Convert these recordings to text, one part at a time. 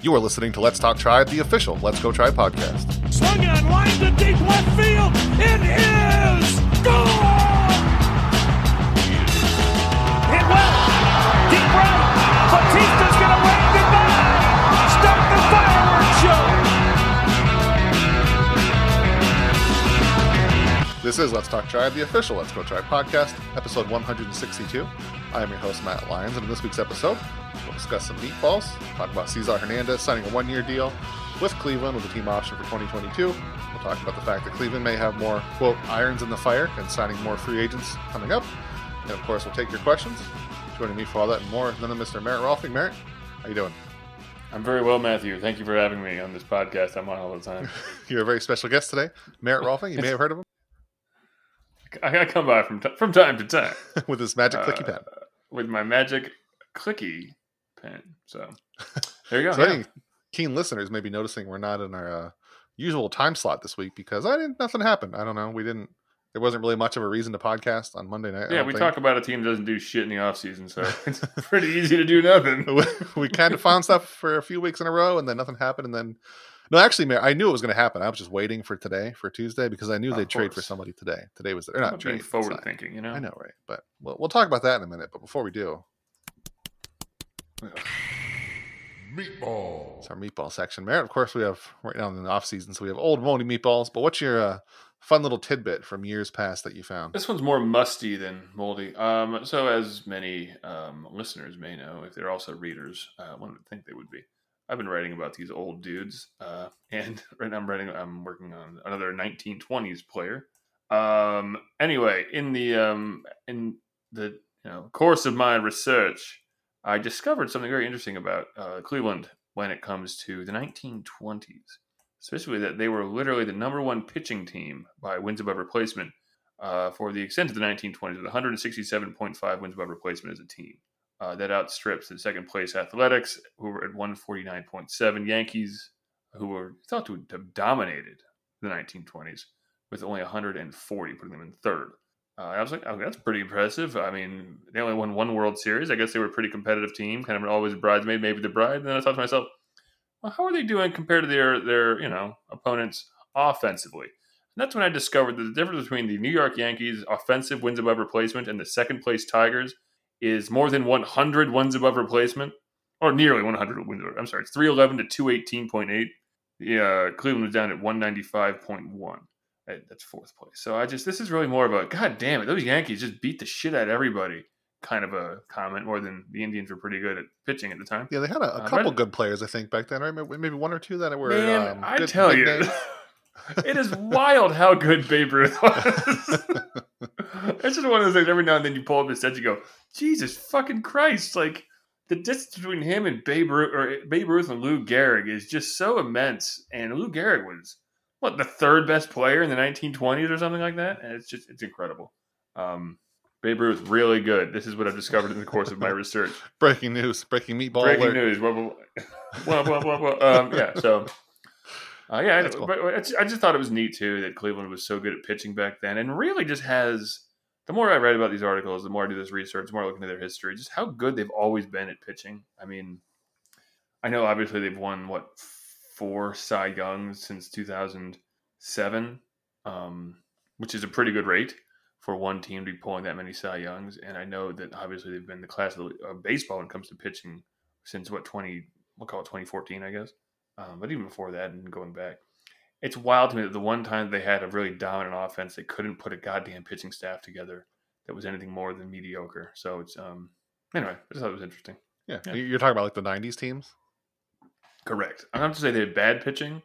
You are listening to Let's Talk Tribe, the official Let's Go Tribe podcast. Swung on, line to deep left field. It is gone. Hit well, deep right. Batista's This is Let's Talk Tribe, the official Let's Go Tribe podcast, episode 162. I am your host, Matt Lyons, and in this week's episode, we'll discuss some meatballs, talk about Cesar Hernandez signing a one year deal with Cleveland with a team option for 2022. We'll talk about the fact that Cleveland may have more, quote, irons in the fire and signing more free agents coming up. And of course, we'll take your questions. Joining me for all that and more, none of Mr. Merritt Rohlfing. Merritt, how are you doing? I'm very well, Matthew. Thank you for having me on this podcast. I'm on all the time. You're a very special guest today. Merritt Rohlfing, you may have heard of him I, I come by from t- from time to time with his magic clicky pen. uh, with my magic clicky pen. So there you go. So yeah. any keen listeners may be noticing we're not in our uh, usual time slot this week because I didn't. Nothing happened. I don't know. We didn't. There wasn't really much of a reason to podcast on Monday night. Yeah, we think. talk about a team that doesn't do shit in the off season, so it's pretty easy to do nothing. we kind of found stuff for a few weeks in a row, and then nothing happened. And then, no, actually, Mayor, I knew it was going to happen. I was just waiting for today, for Tuesday, because I knew Of they'd trade for somebody today. Today was or I'm not not trade forward sign. thinking, you know. I know, right? But we'll, we'll talk about that in a minute. But before we do, Meatball. it's our meatball section. Merritt, of course, we have right now in the off season, so we have old moldy meatballs. But what's your uh, fun little tidbit from years past that you found? This one's more musty than moldy. Um, so, as many um, listeners may know, if they're also readers, uh, one would think they would be. I've been writing about these old dudes, uh, and right now I'm writing. I'm working on another 1920s player. Um, anyway, in the um, in the you know course of my research, I discovered something very interesting about uh, Cleveland when it comes to the 1920s, especially that they were literally the number one pitching team by wins above replacement uh, for the extent of the 1920s, with 167.5 wins above replacement as a team. Uh, that outstrips the second place Athletics, who were at 149.7. Yankees, who were thought to have dominated the 1920s with only 140, putting them in third. Uh, I was like, oh, that's pretty impressive. I mean, they only won one World Series. I guess they were a pretty competitive team, kind of always bridesmaid, maybe the bride. And then I thought to myself, well, how are they doing compared to their their you know opponents offensively? And that's when I discovered that the difference between the New York Yankees offensive wins above replacement and the second place Tigers is more than 100 wins above replacement, or nearly 100 wins. I'm sorry, it's 311 to 218.8. The uh, Cleveland was down at 195.1. That's fourth place. So I just this is really more of a god damn it. Those Yankees just beat the shit out of everybody kind of a comment more than the Indians were pretty good at pitching at the time. Yeah, they had a, a Uh, couple good players, I think, back then, right? Maybe maybe one or two that were. Man, um, I tell you, it is wild how good Babe Ruth was. it's just one of those things. Every now and then you pull up his stats, you go, Jesus fucking Christ! Like the distance between him and Babe Ruth, or Babe Ruth and Lou Gehrig, is just so immense. And Lou Gehrig was what the third best player in the 1920s or something like that. And it's just it's incredible. Um, Babe Ruth really good. This is what I've discovered in the course of my research. breaking news, breaking meatball Breaking alert. news. Blah, blah, blah. Um, yeah. So, uh, yeah, That's cool. but I just thought it was neat too that Cleveland was so good at pitching back then, and really just has. The more I read about these articles, the more I do this research, the more I look into their history, just how good they've always been at pitching. I mean, I know obviously they've won what four Cy Youngs since 2007, um, which is a pretty good rate for one team to be pulling that many Cy Youngs. And I know that obviously they've been the class of uh, baseball when it comes to pitching since what 20 we'll call it 2014 i guess um, but even before that and going back it's wild to me that the one time they had a really dominant offense they couldn't put a goddamn pitching staff together that was anything more than mediocre so it's um anyway i just thought it was interesting Yeah. Yeah. you're talking about like the '90s teams. correct i'm not to say they had bad pitching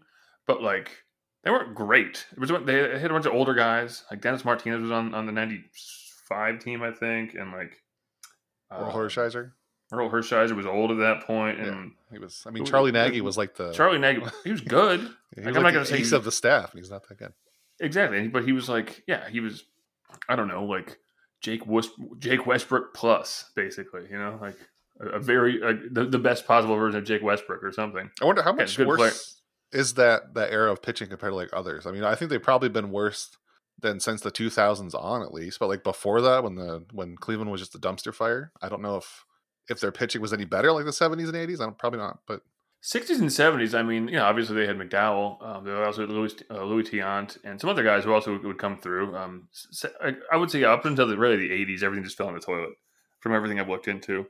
but like they weren't great it was they hit a bunch of older guys like dennis martinez was on on the 95 team i think and like Orel uh, Hershiser. Orel Hershiser was old at that point, Yeah. and He was. I mean, Charlie Nagy was like the Charlie Nagy, he was good. He like, was I'm like not gonna say ace he- of the staff, and he's not that good. Exactly, but he was like, yeah, he was. I don't know, like Jake West, Jake Westbrook plus, basically. You know, like a, a very uh, the, the best possible version of Jake Westbrook or something. I wonder how much good worse. Is that that era of pitching compared to like others. I mean, I think they've probably been worse than since the 2000s on at least. But like before that, when the when Cleveland was just a dumpster fire, I don't know if if their pitching was any better like the 70s and 80s. I'm probably not. But 60s and 70s, I mean, you know, obviously they had McDowell. Um, there also Louis, uh, Louis Tiant and some other guys who also would come through. Um, I, I, would say up until the, really the 80s, everything just fell in the toilet from everything I've looked into.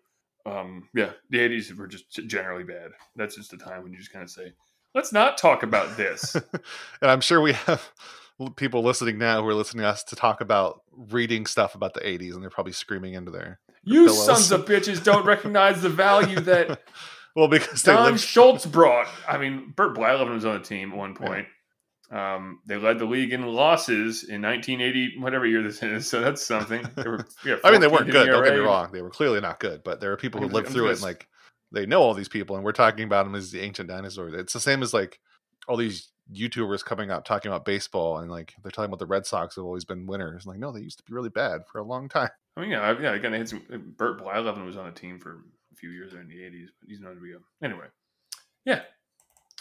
Um, yeah, the 80s were just generally bad. That's just the time when you just kind of say, let's not talk about this. and I'm sure we have people listening now who are listening to us to talk about reading stuff about the 80s and they're probably screaming into their, their you pillows. sons of bitches don't recognize the value that well, because Don lived... Schultz brought. I mean, Bert Blyleven was on the team at one point. Yeah. Um, they led the league in losses in 1980, whatever year this is. So that's something. Were, yeah, I mean, they weren't good. Don't get me wrong; they were clearly not good. But there are people who lived through it, and like they know all these people, and we're talking about them as the ancient dinosaurs. It's the same as like all these YouTubers coming up talking about baseball, and like they're talking about the Red Sox have always been winners. Like, no, they used to be really bad for a long time. I mean, yeah, yeah. Again, had some. Uh, Bert Blyleven was on the team for a few years there in the '80s, but he's known to be a anyway. Yeah,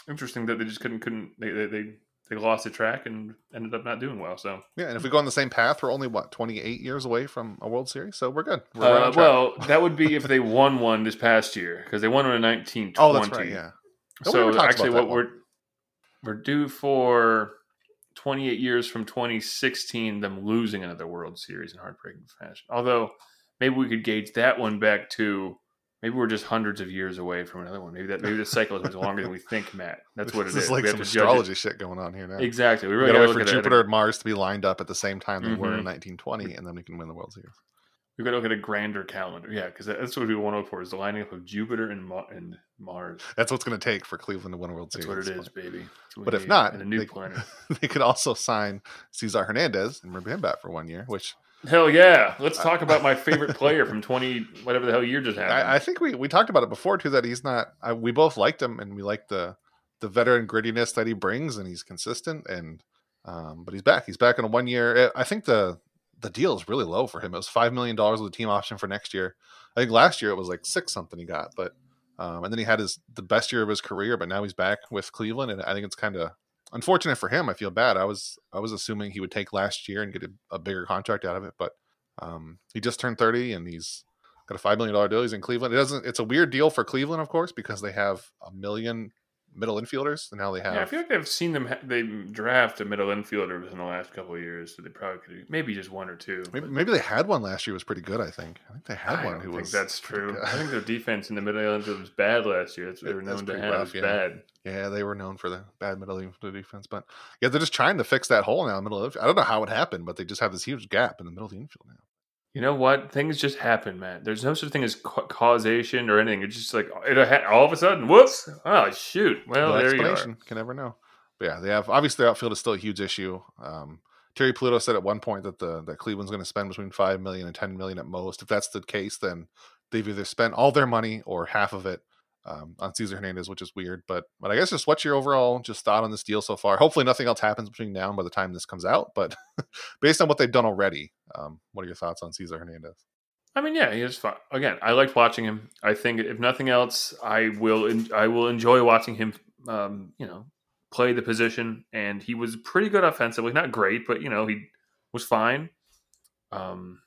interesting that they just couldn't couldn't they they they, they lost the track and ended up not doing well. So yeah, and if we go on the same path, we're only what 28 years away from a World Series, so we're good. We're uh, well, that would be if they won one this past year because they won one in 1920. Oh, that's right. Yeah. So actually, what one. we're we're due for 28 years from 2016, them losing another World Series in heartbreaking fashion. Although maybe we could gauge that one back to maybe we're just hundreds of years away from another one. Maybe that maybe the cycle is much longer than we think, Matt. That's what it is. is. like some astrology shit going on here now. Exactly. We really got to wait for Jupiter and Mars to be lined up at the same time they mm-hmm. were in 1920, mm-hmm. and then we can win the World Series. We've got to look at a grander calendar. Yeah, because that's what we want to look for is the lining up of Jupiter and, Ma- and Mars. That's what's going to take for Cleveland to win a World Series. That's what it is, baby. But if not, a new they, planet. they could also sign Cesar Hernandez and bring him back for one year, which Hell yeah! Let's talk about my favorite player from twenty whatever the hell year just happened. I, I think we, we talked about it before too. That he's not. I, we both liked him, and we like the the veteran grittiness that he brings, and he's consistent. And um, but he's back. He's back in a one year. Eh, I think the the deal is really low for him. It was five million dollars with a team option for next year. I think last year it was like six something he got, but um, and then he had his the best year of his career. But now he's back with Cleveland, and I think it's kind of unfortunate for him. I feel bad. I was I was assuming he would take last year and get a, a bigger contract out of it, but um, he just turned thirty and he's got a five million dollar deal. He's in Cleveland. It doesn't. It's a weird deal for Cleveland, of course, because they have a million middle infielders, and now they have. Yeah, I feel like I've seen them. They draft a middle infielder in the last couple of years, so they probably could maybe just one or two. Maybe, maybe they had one last year was pretty good. I think. I think they had I one who think was. That's true. I think their defense in the middle infield was bad last year. That's what they were known to have. Rough, yeah. Bad. Yeah, they were known for the bad middle infield defense, but yeah, they're just trying to fix that hole now in the middle of. I don't know how it happened, but they just have this huge gap in the middle of the infield now. You know what? Things just happen, man. There's no such thing as ca- causation or anything. It's just like it all of a sudden, whoops! Oh shoot! Well, no there you are. Can never know. But yeah, they have obviously their outfield is still a huge issue. Um, Terry Pluto said at one point that the that Cleveland's going to spend between five million and ten million at most. If that's the case, then they've either spent all their money or half of it um, on Cesar Hernandez, which is weird. But but I guess just what's your overall just thought on this deal so far? Hopefully nothing else happens between now and by the time this comes out. But based on what they've done already, um, what are your thoughts on Cesar Hernandez? I mean, yeah, he is fun. Again, I liked watching him. I think if nothing else, I will en- I will enjoy watching him. Um, you know, play the position, and he was pretty good offensively. Not great, but you know, he was fine. Um,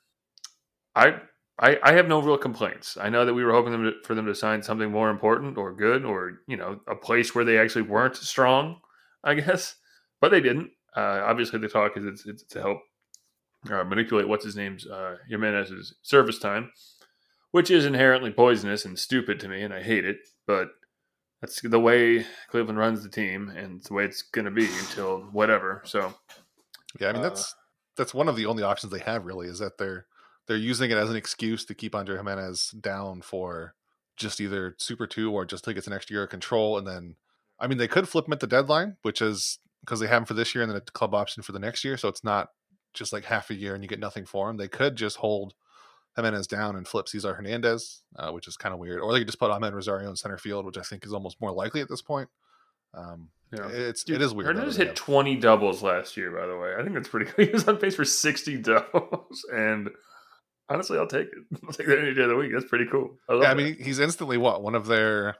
I I, I have no real complaints. I know that we were hoping them to, for them to sign something more important or good or you know a place where they actually weren't strong, I guess, but they didn't. Uh, obviously, the talk is it's, it's to help uh, manipulate what's his name's uh, Giménez's service time, which is inherently poisonous and stupid to me, and I hate it. But that's the way Cleveland runs the team, and it's the way it's going to be until whatever. So, yeah, I mean that's uh, that's one of the only options they have really is that they're they're using it as an excuse to keep Andre Giménez down for just either Super Two or just take it's an extra year of control. And then, I mean, they could flip him at the deadline, which is because they have him for this year and then a club option for the next year. So it's not just like half a year and you get nothing for him. They could just hold Giménez down and flip Cesar Hernandez, uh, which is kind of weird. Or they could just put Amed Rosario in center field, which I think is almost more likely at this point. Um, yeah. it's Dude, it is weird. Hernandez hit twenty doubles last year, by the way. I think that's pretty. Good. He was on pace for sixty doubles, and honestly, I'll take it. I'll take that any day of the week. That's pretty cool. I, yeah, I mean, he's instantly what one of their.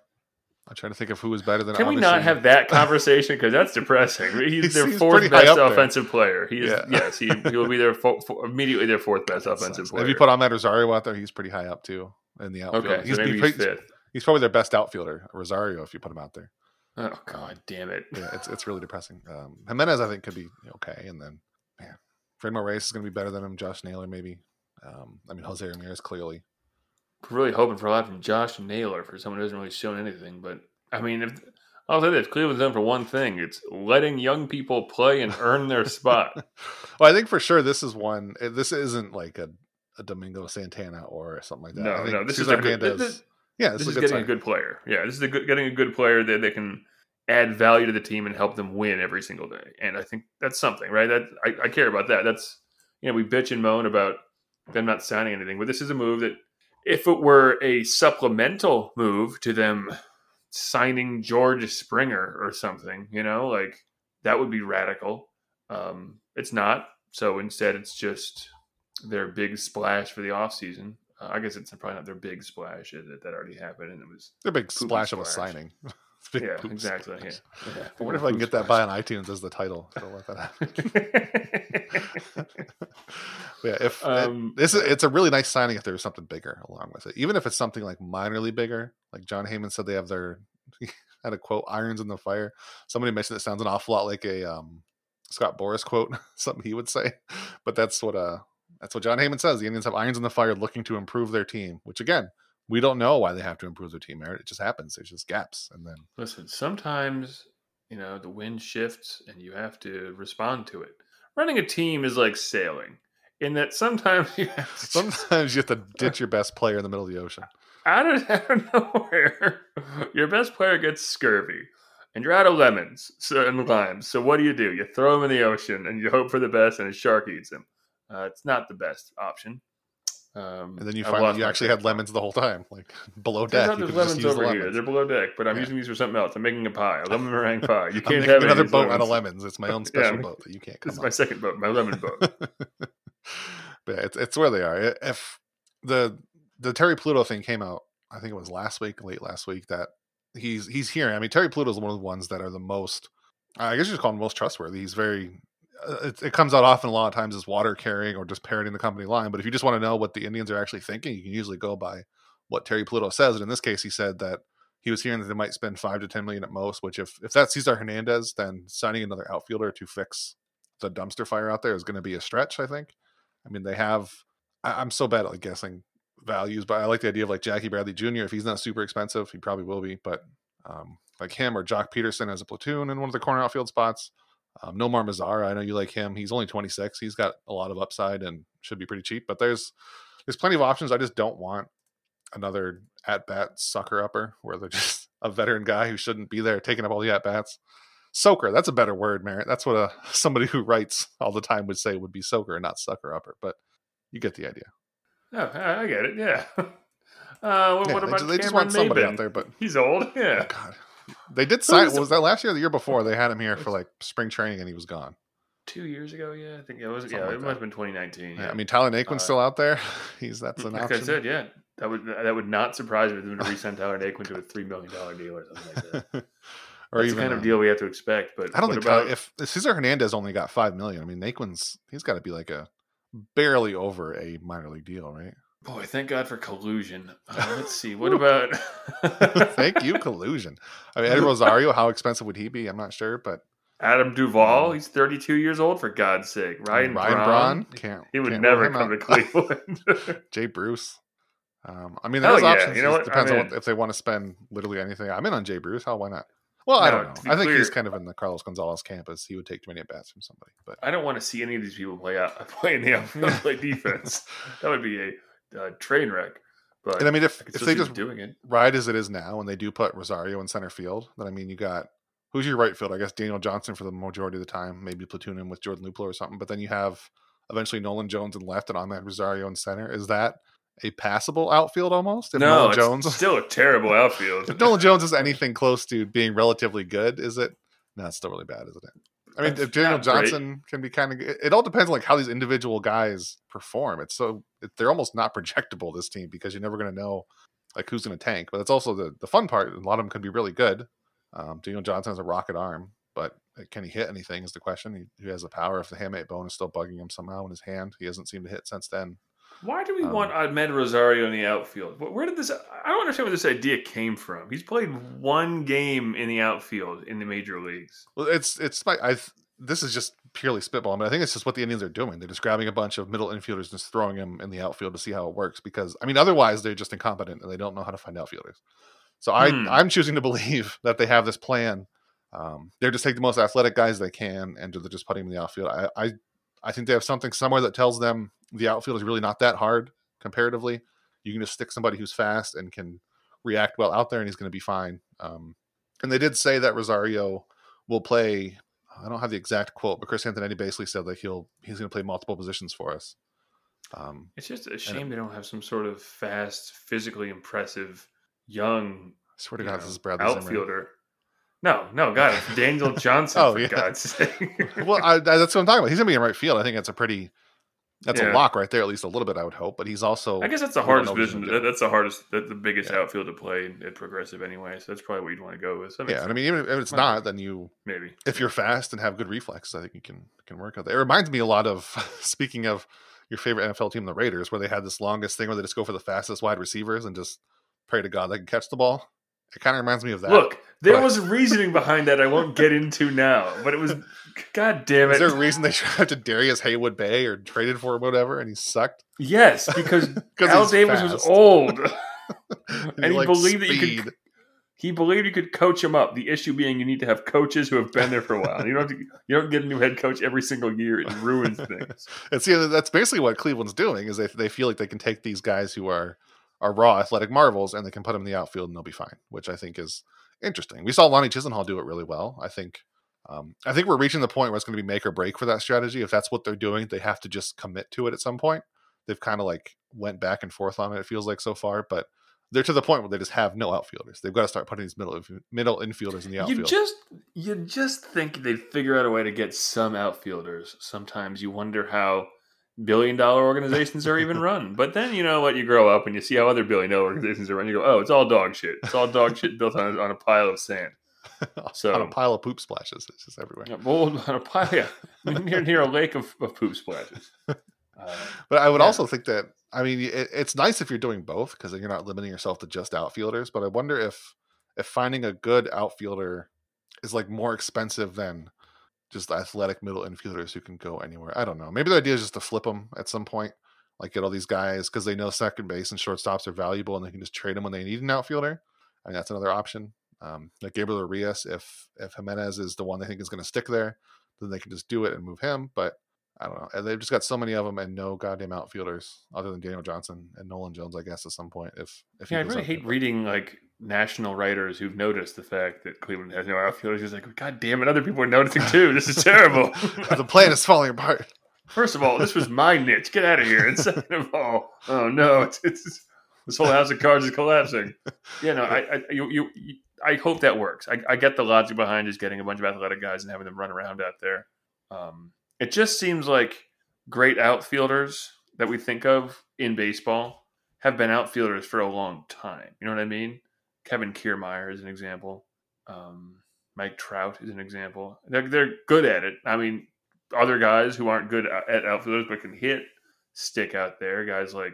I'm trying to think of who is better than. Can we not have that conversation because that's depressing? He's he their fourth best offensive there. player. He is, yeah. yes, he, will be their fo- fo- immediately their fourth best offensive player. If you put Amed Rosario out there, he's pretty high up too in the outfield. Okay, he's, so maybe he's, he's fifth. he's probably their best outfielder, Rosario, if you put him out there. Oh god damn it! Yeah, it's it's really depressing. Um, Giménez, I think, could be okay, and then man, Franmil Reyes is going to be better than him. Josh Naylor, maybe. Um, I mean, Jose Ramirez clearly. We're Really hoping for a lot from Josh Naylor for someone who hasn't really shown anything. But I mean, if I'll say this, Cleveland's done for one thing: it's letting young people play and earn their spot. well, I think for sure this is one. eh, This isn't like a, a Domingo Santana or something like that. I no, think no, this is Cesar a good, this, yeah, this this, is is a good getting a good player. Yeah, this is a good, getting a good player that they can add value to the team and help them win every single day. And I think that's something, right? That I, I care about that. That's you know we bitch and moan about them not signing anything, but this is a move that if it were a supplemental move to them signing George Springer or something, you know, like that would be radical. Um, it's not. So instead, it's just their big splash for the offseason. Uh, I guess it's probably not their big splash. It, that already happened, and it was They're big Poopy splash of a signing. It's a big yeah, poop exactly. Yeah. yeah. I wonder if I can get that by on iTunes as the title. So let that happen. yeah, if Um, this is it's a really nice signing if there's something bigger along with it. Even if it's something like minorly bigger, like Jon Heyman said they have their had a quote irons in the fire. Somebody mentioned it sounds an awful lot like a um, Scott Boras quote, something he would say. But that's what uh that's what Jon Heyman says. The Indians have irons in the fire looking to improve their team, which again, we don't know why they have to improve their team, Eric. It just happens. There's just gaps. And then Listen, sometimes you know the wind shifts and you have to respond to it. Running a team is like sailing, in that sometimes you have to sometimes you have to ditch your best player in the middle of the ocean. out of, out of nowhere, your best player gets scurvy, and you're out of lemons so, and limes. So what do you do? You throw him in the ocean and you hope for the best, and a shark eats him. Uh, it's not the best option. Um, And then you find you actually had lemons the whole time, like below deck. there's lemons over here. They're below deck, but I'm Yeah. using these for something else. I'm making a pie, a lemon meringue pie. You can't have another boat out of lemons. lemons. It's my own special I'm- boat that you can't This is my on. second boat, my lemon boat. but yeah, it's it's where they are. If the the Terry Pluto thing came out, I think it was last week, late last week, that he's he's here. I mean, Terry Pluto is one of the ones that are the most. I guess you just call him most trustworthy. He's very. Uh, it, it comes out often a lot of times as water carrying or just parroting the company line. But if you just want to know what the Indians are actually thinking, you can usually go by what Terry Pluto says. And in this case, he said that he was hearing that they might spend five to ten million at most. Which, if if that's Cesar Hernandez, then signing another outfielder to fix the dumpster fire out there is going to be a stretch. I think. I mean, they have. I, I'm so bad at like guessing values, but I like the idea of like Jackie Bradley Jr. If he's not super expensive, he probably will be. But um, like him or Joc Pederson as a platoon in one of the corner outfield spots. Um, Nomar Mazara, I know you like him. He's only 26. He's got a lot of upside and should be pretty cheap. But there's there's plenty of options. I just don't want another at bat sucker upper where they're just a veteran guy who shouldn't be there taking up all the at bats. Soaker, that's a better word, Merritt. That's what a somebody who writes all the time would say would be soaker, and not sucker upper. But you get the idea. Oh, I get it. Yeah. Uh, what, Yeah, what they, about ju- they just want somebody Maybin? out there, but He's old. Yeah. God, they did sign. Was that last year or the year before? They had him here for like spring training, and he was gone. Two years ago. Yeah, I think it was. Something yeah, like it that. must have been 2019. Yeah, Yeah. I mean, Tyler Naquin's Uh, still out there. He's that's an like option. I said, yeah, that would that would not surprise me if them to re-sign Tyler Naquin to a three million dollar deal or something like that. or That's even the kind of deal we have to expect. But I don't think about Tyler, if if Cesar Hernandez only got five million. I mean, Naquin's he's got to be like a barely over a minor league deal, right? Boy, thank God for collusion. Uh, let's see. What about? Thank you, collusion. I mean, Eddie Rosario, how expensive would he be? I'm not sure, but Adam Duvall. He's 32 years old. For God's sake, Ryan, Ryan Braun. Braun can't. He would can't never come out. to Cleveland. Jay Bruce. Um, I mean, there's yeah, options. you know It what? Depends on what, if they want to spend literally anything. I'm in on Jay Bruce. Hell, why not? Well, I don't know. I think he's kind of in the Carlos Gonzalez campus. He would take too many at bats from somebody. But I don't want to see any of these people play out play in the outfield, play defense. That would be a, uh train wreck. But and I mean, if I if they just doing it. ride as it is now, and they do put Rosario in center field, then I mean, you got who's your right field? I guess Daniel Johnson for the majority of the time, maybe platoon him with Jordan Luplow or something. But then you have eventually Nolan Jones in left and Amed Rosario in center. Is that a passable outfield almost? If no, Nolan it's Jones, still a terrible outfield. if Nolan Jones is anything close to being relatively good, is it? No, it's still really bad, isn't it? I mean, if Daniel not great. Johnson can be kind of, it, all depends on like how these individual guys perform. It's so it, they're almost not projectable this team because you're never going to know like who's going to tank. But that's also the the fun part. A lot of them could be really good. Um, Daniel Johnson has a rocket arm, but uh, can he hit anything? Is the question. He, he has the power. If the hamate bone is still bugging him somehow in his hand, he hasn't seemed to hit since then. Why do we Um, want Amed Rosario in the outfield? Where did this? I don't understand where this idea came from. He's played one game in the outfield in the major leagues. Well, it's it's my I. This is just purely spitballing, but I think it's just what the Indians are doing. They're just grabbing a bunch of middle infielders and just throwing them in the outfield to see how it works. Because I mean, otherwise they're just incompetent and they don't know how to find outfielders. So I Hmm. I'm choosing to believe that they have this plan. Um, they're just taking the most athletic guys they can and they're just putting them in the outfield. I, I I think they have something somewhere that tells them the outfield is really not that hard comparatively. You can just stick somebody who's fast and can react well out there, and he's going to be fine. Um, and they did say that Rosario will play. I don't have the exact quote, but Chris Antonetti basically said that he'll he's going to play multiple positions for us. Um, It's just a shame they don't have some sort of fast, physically impressive, young I swear to God, know, this is Bradley Zimmer. outfielder. No, no, God, it's Daniel Johnson. Oh, for yeah. God's sake. well, I, that's what I'm talking about. He's going to be in right field. I think that's a pretty that's Yeah. a lock right there, at least a little bit. I would hope, but he's also I guess that's the hardest know what he's position. gonna do. That, that's the hardest. That's the biggest Yeah. outfield to play at Progressive anyway. So that's probably what you'd want to go with. Yeah. And I mean, even if it's not, then you maybe if you're fast and have good reflexes, I think you can can work out there. It reminds me a lot of speaking of your favorite NFL team, the Raiders, where they had this longest thing where they just go for the fastest wide receivers and just pray to God they can catch the ball. It kind of reminds me of that. Look, there but- was reasoning behind that I won't get into now, but it was, God damn is it. there a reason they drafted Darrius Heyward-Bey or traded for him, whatever, and he sucked? yes, because Al Davis was old. And, And he likes believed that you could- He believed you could coach him up. The issue being you need to have coaches who have been there for a while. You don't have to, you don't get a new head coach every single year. It ruins things. And see, that's basically what Cleveland's doing is they they feel like they can take these guys who are are raw athletic marvels and they can put them in the outfield and they'll be fine, which I think is interesting. We saw Lonnie Chisenhall do it really well. I think um, I think we're reaching the point where it's going to be make or break for that strategy. If that's what they're doing, they have to just commit to it at some point. They've kind of like went back and forth on it. It feels like so far, but they're to the point where they just have no outfielders. They've got to start putting these middle middle infielders in the outfield. You just you just think they'd figure out a way to get some outfielders. Sometimes you wonder how billion dollar organizations are even run. But then you know what? You grow up and you see how other billion dollar organizations are run. You go, oh, it's all dog shit. It's all dog shit built on, on a pile of sand. So on a pile of poop splashes. It's just everywhere. Yeah, well, on a pile, yeah, near near a lake of, of poop splashes. Uh, But I would Yeah. also think that I mean it, it's nice if you're doing both because then you're not limiting yourself to just outfielders. But I wonder if if finding a good outfielder is like more expensive than just athletic middle infielders who can go anywhere. I don't know. Maybe the idea is just to flip them at some point, like get all these guys because they know second base and shortstops are valuable and they can just trade them when they need an outfielder. I mean that's another option. Um, like Gabriel Arias, if if Giménez is the one they think is going to stick there, then they can just do it and move him. But I don't know. And they've just got so many of them and no goddamn outfielders other than Daniel Johnson and Nolan Jones, I guess, at some point. If if he yeah, I really hate reading like national writers who've noticed the fact that Cleveland has no outfielders. It's like, God damn it, other people are noticing too. This is terrible. the plan is falling apart. First of all, this was my niche. Get out of here. And second of all, oh no, it's, it's this whole house of cards is collapsing. Yeah, no, I, I you, you, you I hope that works. I, I get the logic behind just getting a bunch of athletic guys and having them run around out there. Um, it just seems like great outfielders that we think of in baseball have been outfielders for a long time. You know what I mean? Kevin Kiermaier is an example. Um, Mike Trout is an example. They're, they're good at it. I mean, other guys who aren't good at outfielders but can hit stick out there. Guys like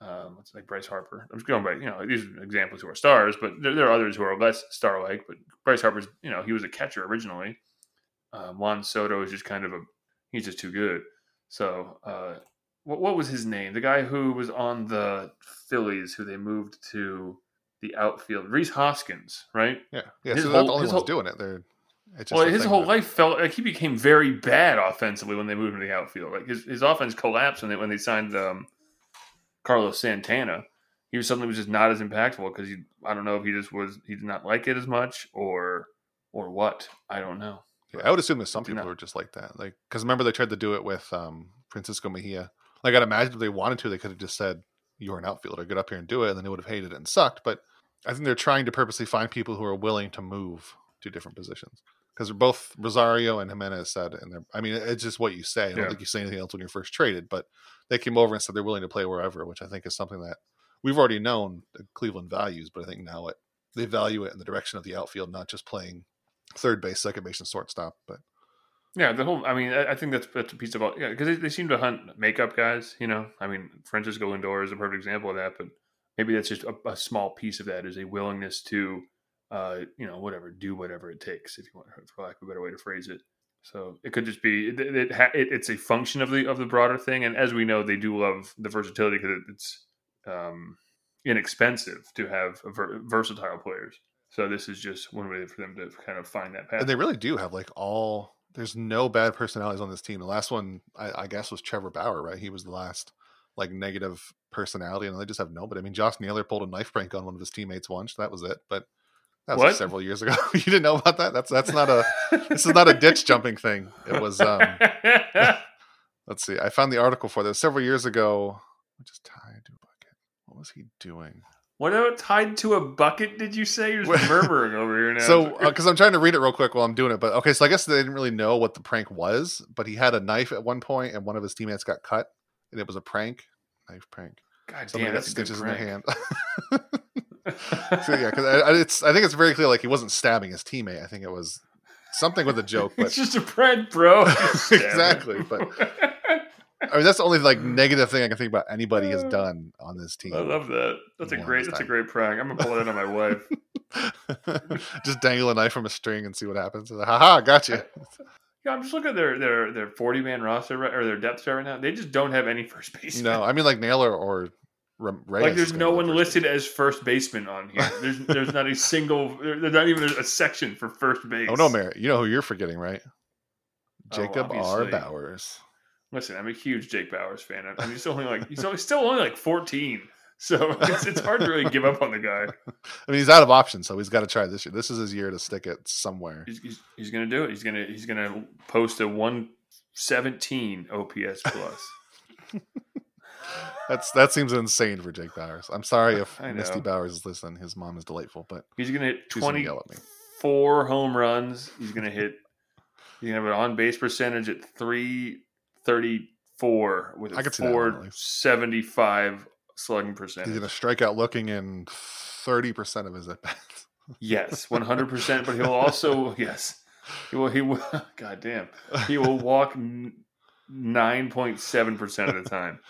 um, what's like Bryce Harper. I'm just going by you know these are examples who are stars, but there, there are others who are less star like. But Bryce Harper's you know he was a catcher originally. Um, Juan Soto is just kind of a he's just too good. So uh, what what was his name? The guy who was on the Phillies who they moved to the outfield, Rhys Hoskins, right? Yeah, yeah. His so not the only ones whole- doing it. They're just Well, his whole that- life felt like he became very bad offensively when they moved him to the outfield. Like his, his offense collapsed when they when they signed um, Carlos Santana. He was suddenly was just not as impactful because he I don't know if he just was he did not like it as much or or what I don't know. Yeah, I would assume that some people are just like that. Like, because remember they tried to do it with um, Francisco Mejia. Like, I'd imagine if they wanted to, they could have just said, "You're an outfielder, get up here and do it," and then they would have hated it and sucked. But I think they're trying to purposely find people who are willing to move to different positions. Because both Rosario and Giménez said, and they're, I mean, it's just what you say. I don't Yeah. think you say anything else when you're first traded, but they came over and said they're willing to play wherever, which I think is something that we've already known that Cleveland values. But I think now it they value it in the direction of the outfield, not just playing third base, second base, and shortstop. But Yeah, the whole. I mean, I, I think that's that's a piece of all. Yeah, because they, they seem to hunt makeup guys. You know, I mean, Francisco Lindor is a perfect example of that. But maybe that's just a, a small piece of that is a willingness to, uh, you know, whatever, do whatever it takes. If you want, for lack of a better way to phrase it. So it could just be it, it, ha- it it's a function of the of the broader thing. And as we know, they do love the versatility because it's um, inexpensive to have ver- versatile players. So this is just one way for them to kind of find that path. And they really do have like all. There's no bad personalities on this team. The last one, I, I guess, was Trevor Bauer, right? He was the last like negative personality, and they just have nobody. I mean, Josh Naylor pulled a knife prank on one of his teammates once. That was it. But that was like several years ago. you didn't know about that? That's that's not a. this is not a ditch jumping thing. It was. um Let's see. I found the article for this several years ago. Just tied to a bucket. What was he doing? what about tied to a bucket? Did you say you're murmuring over here now? So, because I'm trying to read it real quick while I'm doing it, but okay, so I guess they didn't really know what the prank was, but he had a knife at one point, and one of his teammates got cut, and it was a prank, knife prank. God Somebody damn, that's a good stitches in their hand. so yeah, because I, I- it's I think it's very clear like he wasn't stabbing his teammate. I think it was something with a joke, it's but just a prank, bro. Just stab him. Exactly, but- I mean that's the only like negative thing I can think about anybody has uh, done on this team. I love that. That's a great. That's a great prank. I'm gonna pull that on my wife. Just dangle a knife from a string and see what happens. Haha, got you. Yeah, I'm just looking at their their their 40 man roster right, or their depth chart right now. They just don't have any first baseman. No, I mean like Naylor or Reyes like there's no one listed as first baseman on here. There's there's not a single. there- There's not even a section for first base. Oh no, Mary, you know who you're forgetting, right? Oh, Jacob R. Bauers. Listen, I'm a huge Jake Bauers fan. I mean, he's only like he's only, still only like 14, so it's, it's hard to really give up on the guy. I mean, he's out of options, so he's got to try this year. This is his year to stick it somewhere. He's, he's, he's gonna do it. He's gonna he's gonna post a 117 OPS plus. That's that seems insane for Jake Bauers. I'm sorry if Misty. Bauers is listening. His mom is delightful, but He's gonna hit she's gonna yell at me. 24 home runs. He's gonna hit. He's gonna have an on base percentage at 334 with I a could see that one, at least. 475 slugging percent. He's gonna strike out looking in thirty percent of his at bats. Yes, 100. percent But he'll also yes, he will. He will. God damn, he will walk 9.7 percent of the time.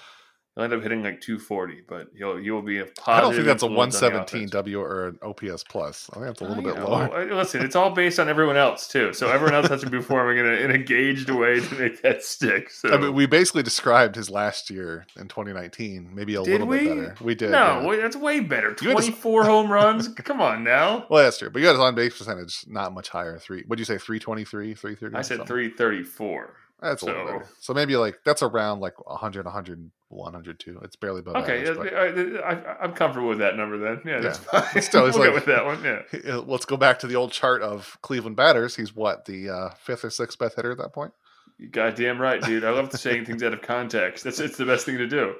He'll end up hitting like 240, but he'll he will be a positive. I don't think that's a influence on the 117 offense. W or an OPS plus. I think that's a little I bit know. lower. Listen, it's all based on everyone else too. So everyone else has to be performing in, a, in an engaged way to make that stick. So I mean, we basically described his last year in 2019, maybe a Did little we? bit better. We did. no, yeah. that's way better. You had to- 24 home runs. Come on now. Well, that's true. But you got his on base percentage not much higher. Three. What'd you say? 323, 330? I said something? 334. That's a little so- better. So maybe like that's around like 100, 100, 102. It's barely above Okay, average. I, I, I'm comfortable with that number then. Yeah, that's Yeah. fine. Still, we'll like- go with that one. Yeah. Uh, Let's go back to the old chart of Cleveland batters. He's what the uh, fifth or sixth best hitter at that point. You goddamn right, dude. I love saying things out of context. That's it's the best thing to do.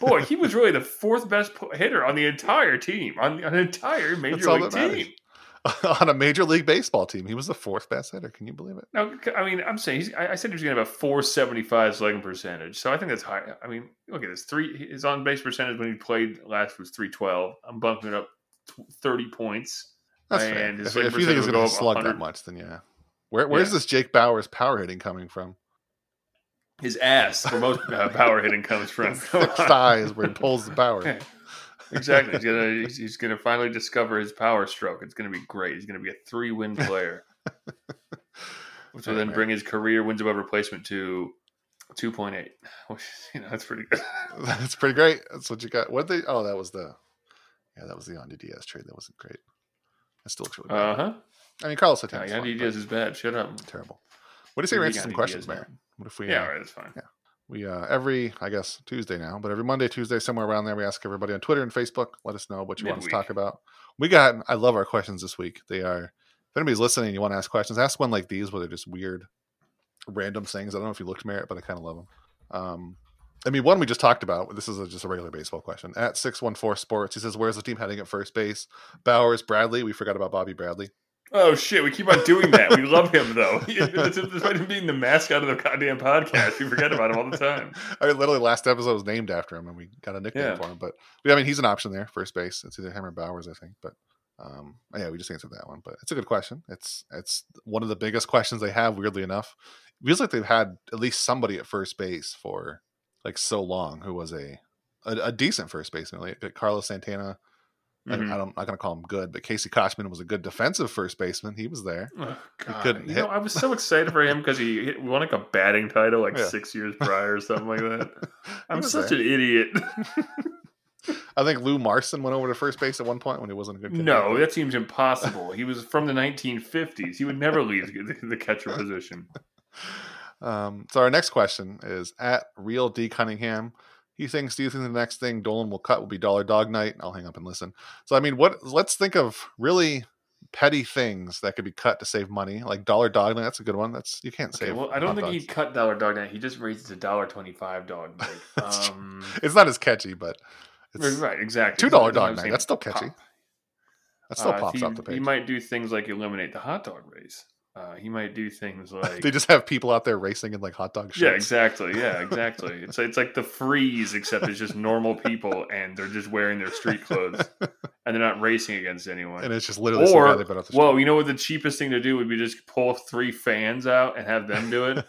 Boy, he was really the fourth best hitter on the entire team, on, on an entire major league team. on a major league baseball team. He was the fourth best hitter. Can you believe it? No, I mean, I'm saying he's, I I said he was going to have a 475 slugging percentage, so I think that's high. I mean, look at this three. His on base percentage when he played last was 312. I'm bumping it up 30 points. That's And fair. his If, if you think he's going to slug that much, then yeah. Where, where's Yeah. this Jake Bauers power hitting coming from? His ass, where most uh, power hitting comes from. Come Thick on. thighs where he pulls the power. Yeah, exactly. He's gonna he's, he's gonna finally discover his power stroke. It's gonna be great. He's gonna be a three win player, which will then bring his career wins above replacement to two point eight. Which you know that's pretty good. That's pretty great. That's what you got. What they? Oh, that was the. Yeah, that was the Yandy Diaz trade. That wasn't great. That still looks really bad. Uh huh. I mean, Carlos Yeah, Yandy fine, Diaz is bad. Shut up. terrible. What do you say we answer some questions, man? What if we? Yeah, uh, all right, that's fine. We uh, every I guess Tuesday now, but every Monday, Tuesday, somewhere around there, we ask everybody on Twitter and Facebook. Let us know what you want us to talk about. We got. I love our questions this week. They are. If anybody's listening, and you want to ask questions, ask one like these, where they're just weird, random things. I don't know if you looked Merritt, but I kind of love them. Um, I mean, one we just talked about. This is a, just a regular baseball question. At six one four sports, he says, "Where's the team heading at first base? Bauers, Bradley. We forgot about Bobby Bradley. Oh shit, we keep on doing that. We love him though. Despite him being the mascot of the goddamn podcast, we forget about him all the time. I mean, literally, last episode was named after him, and we got a nickname Yeah. for him. But yeah, I mean, he's an option there, first base. It's either him or Bauers, I think. But um, yeah, we just answered that one. But it's a good question. It's it's one of the biggest questions they have. Weirdly enough, feels like they've had at least somebody at first base for like so long who was a a, a decent first baseman. Like Carlos Santana. Mhm. I don't, I'm not going to call him good, but Casey Kotchman was a good defensive first baseman. He was there. Oh, God. couldn't You hit. know, I was so excited for him because he hit, won like a batting title like Yeah. six years prior or something like that. I'm such there. an idiot. I think Lou Marson went over to first base at one point when he wasn't a good. catcher. no, that seems impossible. He was from the 1950s. He would never leave the, the catcher position. Um, so our next question is at Real D Cunningham. He thinks, do you think the next thing Dolan will cut will be Dollar Dog Night? I'll hang up and listen. So I mean, what? Let's think of really petty things that could be cut to save money, like Dollar Dog Night. That's a good one. That's you can't Okay, save. well, I don't think dogs. he'd cut dollar dog night. He just raised it to dollar twenty-five dog night. Um, It's not as catchy, but it's right, exactly. two dollar dog night. That's still catchy. Pop. That still Uh, pops he, off the page. He might do things like eliminate the hot dog race. Uh, he might do things like they just have people out there racing in like hot dog shirts. yeah, exactly. Yeah, exactly. It's it's like the freeze, except it's just normal people, and they're just wearing their street clothes, and they're not racing against anyone. And it's just literally some guy or well, you know what the cheapest thing to do would be just pull three fans out and have them do it.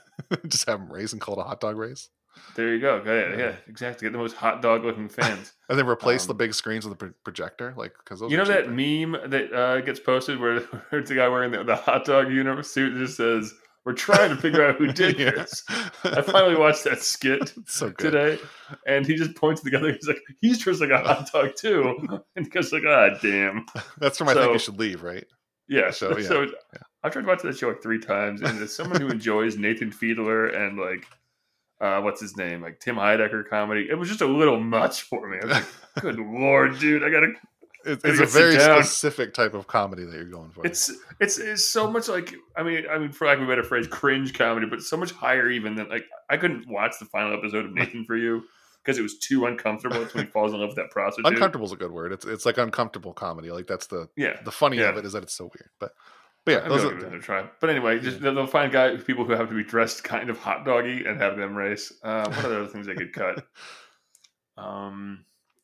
just have them race and call it a hot dog race. there you go. Yeah, yeah, exactly. Get the most hot dog looking fans. And then replace the Um, big screens with a projector, like because you know that meme that uh, gets posted where, where it's a guy wearing the, the hot dog uniform suit that just says, "We're trying to figure out who did Yeah. this." I finally watched that skit so today, and he just points to the other. He's like, "He's dressed like a hot dog too," and he goes like, "Ah, damn." That's from I think So- you should leave, right? Yeah. So, So, yeah, I've tried to watch that show like three times, and as someone who enjoys Nathan Fielder and like, uh, what's his name, like Tim Heidecker comedy, it was just a little much for me. I was like, "Good lord, dude, I gotta." It's, I it's a very specific type of comedy that you're going for. It's it's it's so much like I mean I mean for lack of a better phrase, cringe comedy, but so much higher even than like I couldn't watch the final episode of Nathan for You because it was too uncomfortable. It's when he falls in love with that prostitute. uncomfortable is a good word. It's it's like uncomfortable comedy. Like that's the Yeah. the funny of it is that it's so weird. But but yeah, those are, a try. But anyway, just they'll find guy people who have to be dressed kind of hot doggy and have them race. Uh, what are the other things they could cut? Um,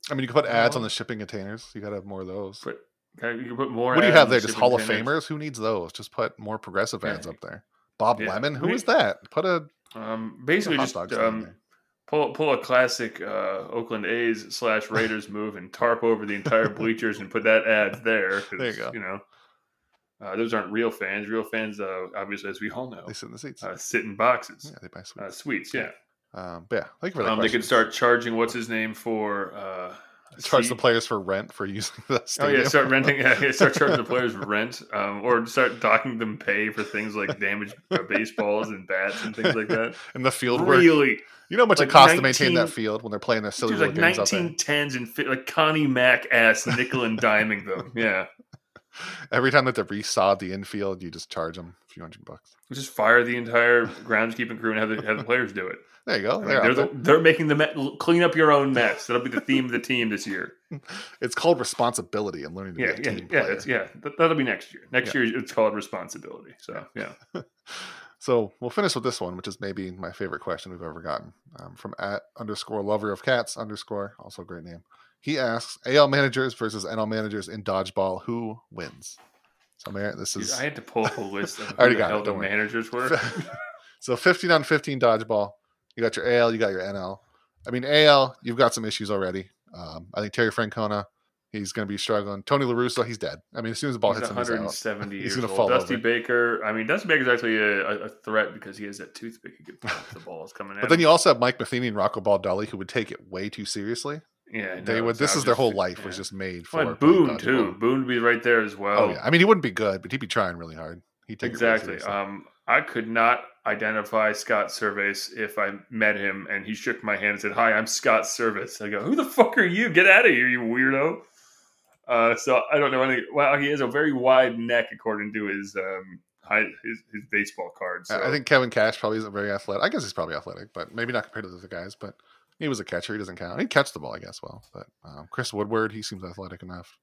I mean, you can put ads on the shipping containers. You got to have more of those. but okay, you can put more. What do you have there? the Just Hall of containers. Famers? Who needs those? Just put more progressive Yeah. ads up there. Bob Yeah. Lemon? Who is that? Put a Um, basically, hot just um, pull pull a classic uh, Oakland A's slash Raiders move and tarp over the entire bleachers and put that ad there. There you go. You know, uh, those aren't real fans. Real fans, uh, obviously, as we all know, They sit in the seats. uh, sit in boxes. yeah, they buy Uh, sweets. suites, yeah. Um, but yeah, thank you for that. Um, they could start charging what's his name for uh, charge the players for rent for using the stuff. Oh yeah, start renting. Yeah, start charging the players for rent, um, or start docking them pay for things like damaged uh, baseballs and bats and things like that. and the field work. Really, You know how much like it costs to maintain that field when they're playing their silly little like games out there. 1910s and like Connie Mack ass nickel and diming them. Yeah, Every time that they resod the infield, you just charge them a few hundred bucks. just fire the entire groundskeeping crew and have the, have the players do it. There you go. They're they're, the, they're making the me- clean up your own mess. That'll be the theme of the team this year. It's called responsibility and learning to Yeah, be a yeah, team yeah. player. It's, yeah, that, that'll be next year. Next year it's called responsibility. So yeah, So we'll finish with this one, which is maybe my favorite question we've ever gotten um, from at underscore lover of cats underscore also a great name. He asks AL managers versus NL managers in dodgeball. Who wins? So Merritt, this Dude, is I had to pull up a list of already who the got it, the managers were. so 15 on 15 dodgeball. You got your AL, you got your NL. I mean, AL, you've got some issues already. Um, I think Terry Francona, he's going to be struggling. Tony La Russa, he's dead. I mean, as soon as the ball He's hits him, he's out. He's gonna fall Dusty over. Baker. I mean, Dusty Baker's actually a, a, threat because he has that toothpick. He could the balls coming at But then him. you also have Mike Matheny and Rocco Baldelli who would take it way too seriously. Yeah, They no, would. This is their whole life was just made for Well, Boone too. Boone would be right there as well. Oh yeah, I mean he wouldn't be good, but he'd be trying really hard. He'd exactly. Um, I could not identify Scott Servais if I met him and he shook my hand and said, "Hi, I'm Scott Servais." I go, "Who the fuck are you? Get out of here, you weirdo!" Uh, so I don't know any. Well, he has a very wide neck according to his um high, his, his baseball card. So I think Kevin Cash probably isn't very athletic. I guess he's probably athletic, but maybe not compared to the other guys. But he was a catcher. He doesn't count. He'd catch the ball, I guess. Well, but um, Chris Woodward, he seems athletic enough.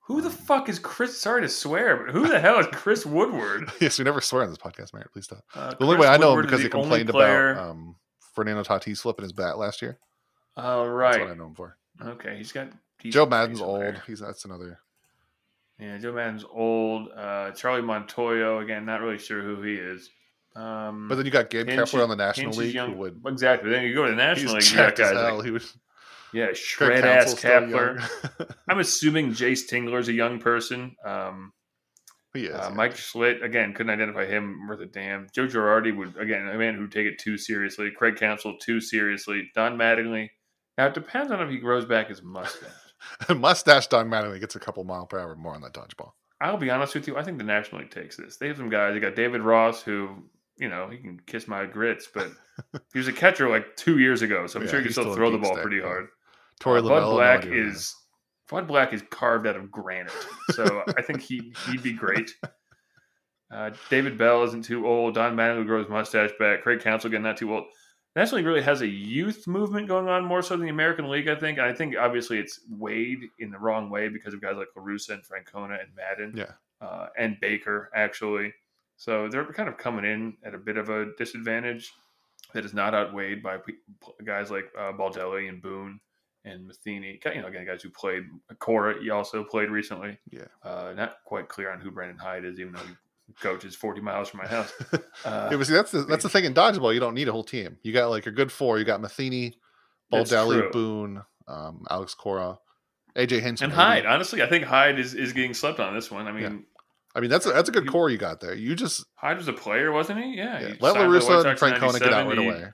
who the fuck is Chris? Sorry to swear, but who the hell is Chris Woodward? yes, we never swear on this podcast, Merritt. Please stop. Uh, The only way I know him Woodward because he complained about um, Fernando Tatis flipping his bat last year. Oh That's right. what I know him for. Okay, he's got decent Joe Maddon's old. He's that's another. Yeah, Joe Maddon's old. Uh, Charlie Montoyo again, not really sure who he is. Um, But then you got Gabe Hinch Kapler on the National Hinch League young- who would exactly. Then you go to the National League, you got guys like. He was yeah, shred ass Kapler. I'm assuming Jayce Tingler's a young person. Um, is. uh, yeah. Mike Shildt again couldn't identify him worth a damn. Joe Girardi would again a man who'd take it too seriously. Craig Counsell too seriously. Don Mattingly. Now it depends on if he grows back his mustache. Mustache Don Mattingly gets a couple mile per hour more on that dodgeball. I'll be honest with you. I think the National League takes this. They have some guys. They got David Ross, who you know he can kiss my grits, but he was a catcher like two years ago, so I'm Yeah, sure he can still throw the ball pretty hard. Torey Uh, Bud no Black is Bud Black is carved out of granite, so I think he he'd be great. Uh, David Bell isn't too old. Don Mattingly grows mustache back. Craig Counsell again not too old. National League really has a youth movement going on more so than the American League, I think. And I think obviously it's weighed in the wrong way because of guys like La Russa and Francona and Maddon Yeah. uh, and Baker actually. So they're kind of coming in at a bit of a disadvantage that is not outweighed by guys like uh, Baldelli and Boone and Matheny. You know, again, guys who played. Cora, he also played recently. Yeah. Uh, not quite clear on who Brandon Hyde is, even though he coaches 40 miles from my house. Uh, yeah, but see, that's the, that's the thing in dodgeball. You don't need a whole team. You got like a good four. You got Matheny, Baldelli. Boone, um, Alex Cora, AJ Hinch, and. Hyde, honestly, I think Hyde is, is getting slept on this one. I mean, I mean, that's a, that's a good You- core you got there. You just Hyde was a player, wasn't he? Yeah. yeah, he let La Russa and in Francona get out right He- away.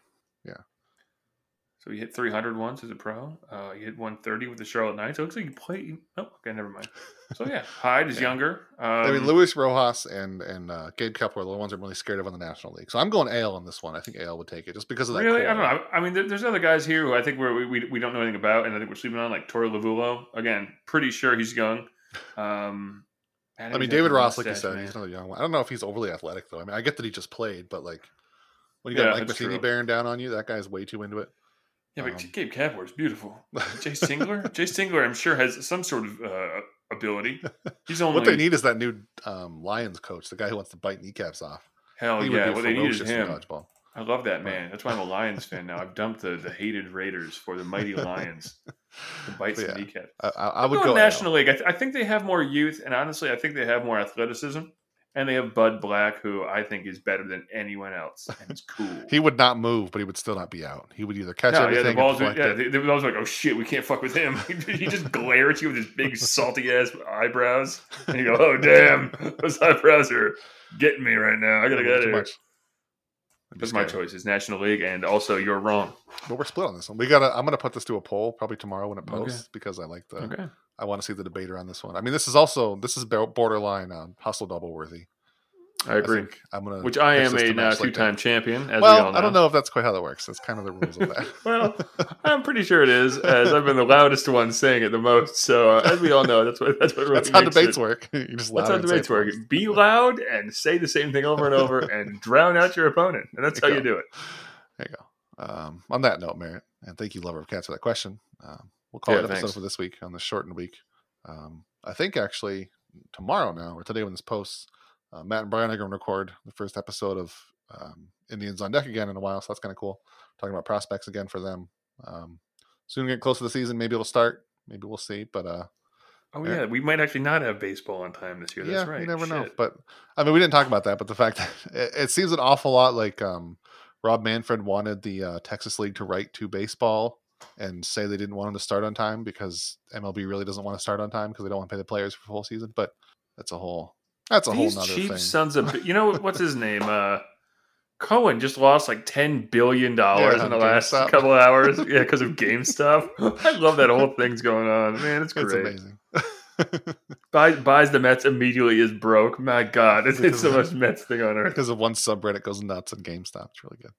Yeah. So he hit 300 once as a pro. Uh, he hit 130 with the Charlotte Knights. It looks like he played. Oh, okay, never mind. So yeah, Hyde is Yeah. younger. Um, I mean, Luis Rojas and and uh, Gabe Kapler are the ones I'm really scared of in the National League. So I'm going Ale on this one. I think Ale would take it just because of that. really, core. I don't know. I mean, there, there's other guys here who I think we're, we we we don't know anything about, and I think we're sleeping on, like Torey Lovullo. Again, pretty sure he's young. Um, I mean, David Ross, like you said, he's another young one. I don't know if he's overly athletic though. I mean, I get that he just played, but like when you got Yeah, Mike Matheny bearing down on you, that guy's way too into it. Yeah, but um, Gabe is beautiful. Jayce Tingler, Jayce Tingler, I'm sure has some sort of uh, ability. He's only what they need is that new um, Lions coach, the guy who wants to bite kneecaps off. hell he yeah. would What they need is him. dodgeball. I love that man. That's why I'm a Lions fan now. I've dumped the, the hated Raiders for the mighty Lions. The bites and yeah, kneecap. I, I, I would go National League. I, th- I think they have more youth, and honestly, I think they have more athleticism. And they have Bud Black, who I think is better than anyone else, and it's cool. He would not move, but he would still not be out. He would either catch no, yeah, the balls. Deflect yeah, it. the, the balls like, oh shit, we can't fuck with him. he just glare at you with his big salty ass eyebrows, and you go, oh damn, those eyebrows are getting me right now. I gotta get out of here. much. That'd be That's my choice. Is National League, and also you're wrong. But we're split on this one. We gotta. I'm gonna put this to a poll probably tomorrow when it Okay. posts because I like the. Okay. I want to see the debate around this one. I mean, this is also this is borderline um, hustle double worthy. I agree. think I'm gonna. Which I am a now two-time that. champion. As we Well, all I don't know if that's quite how that works. That's kind of the rules of that. well, I'm pretty sure it is, as I've been the loudest one saying it the most. So, uh, as we all know, that's what that's what really that's how debates it. work. you just That's how debates work. Be loud and say the same thing over and over, and drown out your opponent. And that's how you you do it. There you go. Um, on that note, Merritt, and thank you, lover of cats, for that question. Um, we'll call Yeah, it episode thanks. for this week on the shortened week. Um, I think actually tomorrow now or today when this posts, uh, Matt and Brian are going to record the first episode of um, Indians on deck again in a while, so that's kind of cool. Talking about prospects again for them. Um, soon get close to the season, maybe it'll start. Maybe we'll see, but uh, Oh Yeah. we might actually not have baseball on time this year. That's yeah, right. you never know. But I mean, we didn't talk about that, but the fact that it, it seems an awful lot like um, Rob Manfred wanted the uh, Texas League to write to baseball and say they didn't want him to start on time because MLB really doesn't want to start on time because they don't want to pay the players for the full season. But that's a whole that's a These whole nother cheap thing. sons of you know what's his name? Uh, Cohen just lost like ten billion dollars Yeah, in the last GameStop. couple hours. Yeah, because of GameStop. I love that whole thing's going on. Man, it's it's great. amazing. Buys, buys the Mets immediately is broke. My God, it's, it's the Because- most Mets thing on earth. because of one subreddit goes nuts on GameStop. It's really good.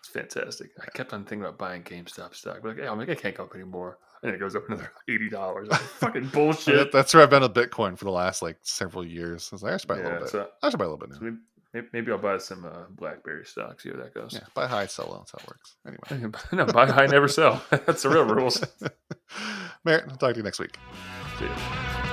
It's fantastic. I kept on thinking about buying GameStop stock. But like, hey, I'm like, I can't go up anymore. And it goes up another eighty dollars. Fucking bullshit. That- That's where I've been with Bitcoin for the last like several years. I was like, I should buy a little bit. so, I should buy a little bit now. maybe, maybe- maybe I'll buy some uh, BlackBerry stock. See how that goes. Yeah, buy high, sell low. That's how it works. Anyway. no, buy high, never sell. That's the real rules. Merritt, I'll talk to you next week. See ya.